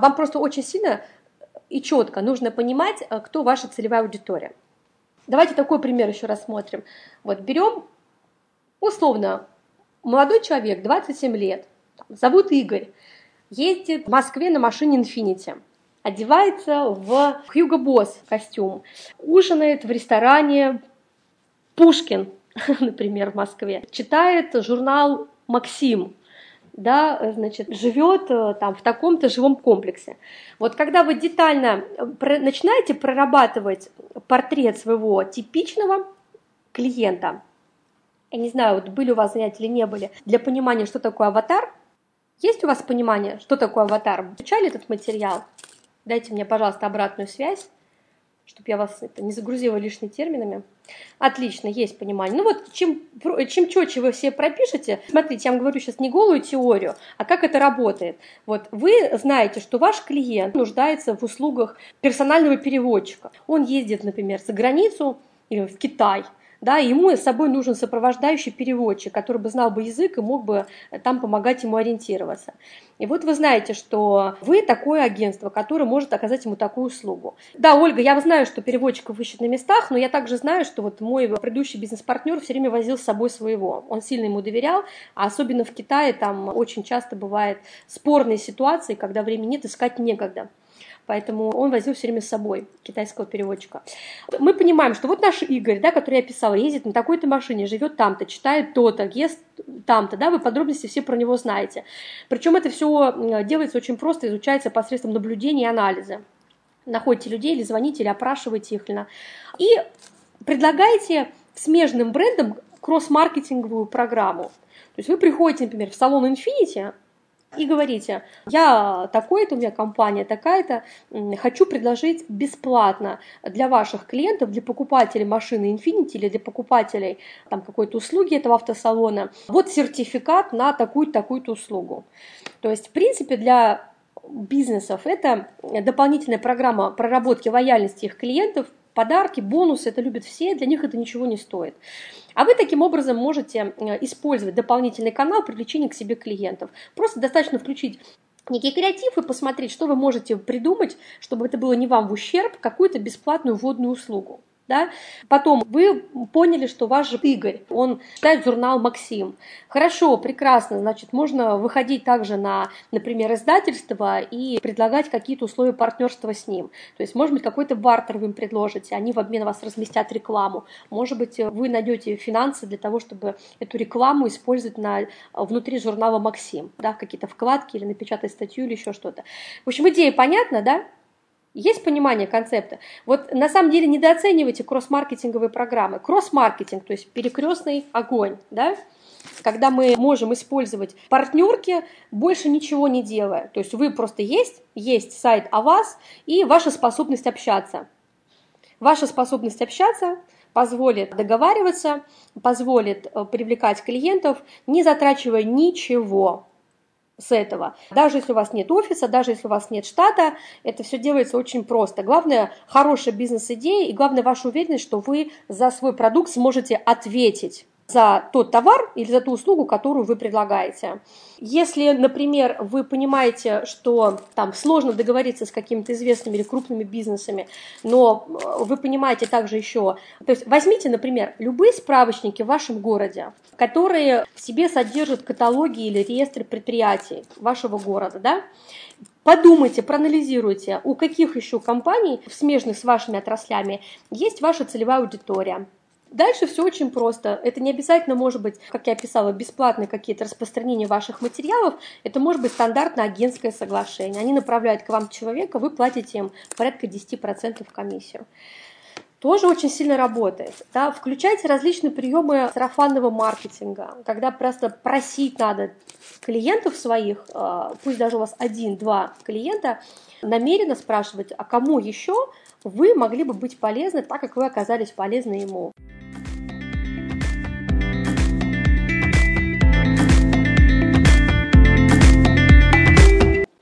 Вам просто очень сильно и четко нужно понимать, э, кто ваша целевая аудитория. Давайте такой пример еще рассмотрим. Вот берем условно молодой человек, 27 лет, зовут Игорь, ездит в Москве на машине Infiniti, одевается в Hugo Boss костюм, ужинает в ресторане Пушкин, например, в Москве, читает журнал «Максим», да, значит, живет э, там в таком-то живом комплексе. Вот когда вы детально э, начинаете прорабатывать портрет своего типичного клиента, я не знаю, вот были у вас занятия или не были, для понимания, что такое аватар, есть у вас понимание, что такое аватар? Изучали этот материал? Дайте мне, пожалуйста, обратную связь чтобы я вас это не загрузила лишними терминами. Отлично, есть понимание. Ну вот, чем, чем четче вы все пропишете, смотрите, я вам говорю сейчас не голую теорию, а как это работает. Вот вы знаете, что ваш клиент нуждается в услугах персонального переводчика. Он ездит, например, за границу или в Китай – да, ему с собой нужен сопровождающий переводчик, который бы знал бы язык и мог бы э, там помогать ему ориентироваться. И вот вы знаете, что вы такое агентство, которое может оказать ему такую услугу. Да, Ольга, я знаю, что переводчиков ищут на местах, но я также знаю, что вот мой предыдущий бизнес-партнер все время возил с собой своего. Он сильно ему доверял, а особенно в Китае там очень часто бывает спорные ситуации, когда времени нет, искать некогда поэтому он возил все время с собой китайского переводчика. Мы понимаем, что вот наш Игорь, да, который я писала, ездит на такой-то машине, живет там-то, читает то-то, ест там-то, да, вы подробности все про него знаете. Причем это все делается очень просто, изучается посредством наблюдения и анализа. Находите людей или звоните, или опрашиваете их. И предлагаете смежным брендам кросс-маркетинговую программу. То есть вы приходите, например, в салон Infinity, и говорите, я такой-то, у меня компания такая-то, хочу предложить бесплатно для ваших клиентов, для покупателей машины Infiniti или для покупателей там, какой-то услуги этого автосалона, вот сертификат на такую-то, такую-то услугу. То есть, в принципе, для бизнесов это дополнительная программа проработки лояльности их клиентов, подарки, бонусы, это любят все, для них это ничего не стоит. А вы таким образом можете э, использовать дополнительный канал привлечения к себе клиентов. Просто достаточно включить некий креатив и посмотреть, что вы можете придумать, чтобы это было не вам в ущерб, какую-то бесплатную вводную услугу да. Потом вы поняли, что ваш же Игорь, он читает журнал «Максим». Хорошо, прекрасно, значит, можно выходить также на, например, издательство и предлагать какие-то условия партнерства с ним. То есть, может быть, какой-то бартер вы им предложите, они в обмен вас разместят рекламу. Может быть, вы найдете финансы для того, чтобы эту рекламу использовать на, внутри журнала «Максим», да, какие-то вкладки или напечатать статью или еще что-то. В общем, идея понятна, да? Есть понимание концепта? Вот на самом деле недооценивайте кросс-маркетинговые программы. Кросс-маркетинг, то есть перекрестный огонь, да? когда мы можем использовать партнерки, больше ничего не делая. То есть вы просто есть, есть сайт о вас и ваша способность общаться. Ваша способность общаться позволит договариваться, позволит э, привлекать клиентов, не затрачивая ничего с этого. Даже если у вас нет офиса, даже если у вас нет штата, это все делается очень просто. Главное – хорошая бизнес-идея и главное – ваша уверенность, что вы за свой продукт сможете ответить за тот товар или за ту услугу, которую вы предлагаете. Если, например, вы понимаете, что там сложно договориться с какими-то известными или крупными бизнесами, но э, вы понимаете также еще, то есть возьмите, например, любые справочники в вашем городе, которые в себе содержат каталоги или реестры предприятий вашего города, да, Подумайте, проанализируйте, у каких еще компаний, смежных с вашими отраслями, есть ваша целевая аудитория, Дальше все очень просто. Это не обязательно может быть, как я писала, бесплатные какие-то распространения ваших материалов. Это может быть стандартное агентское соглашение. Они направляют к вам человека, вы платите им порядка 10% комиссию тоже очень сильно работает. Да? Включайте различные приемы сарафанного маркетинга, когда просто просить надо клиентов своих, а, пусть даже у вас один-два клиента, намеренно спрашивать, а кому еще вы могли бы быть полезны, так как вы оказались полезны ему.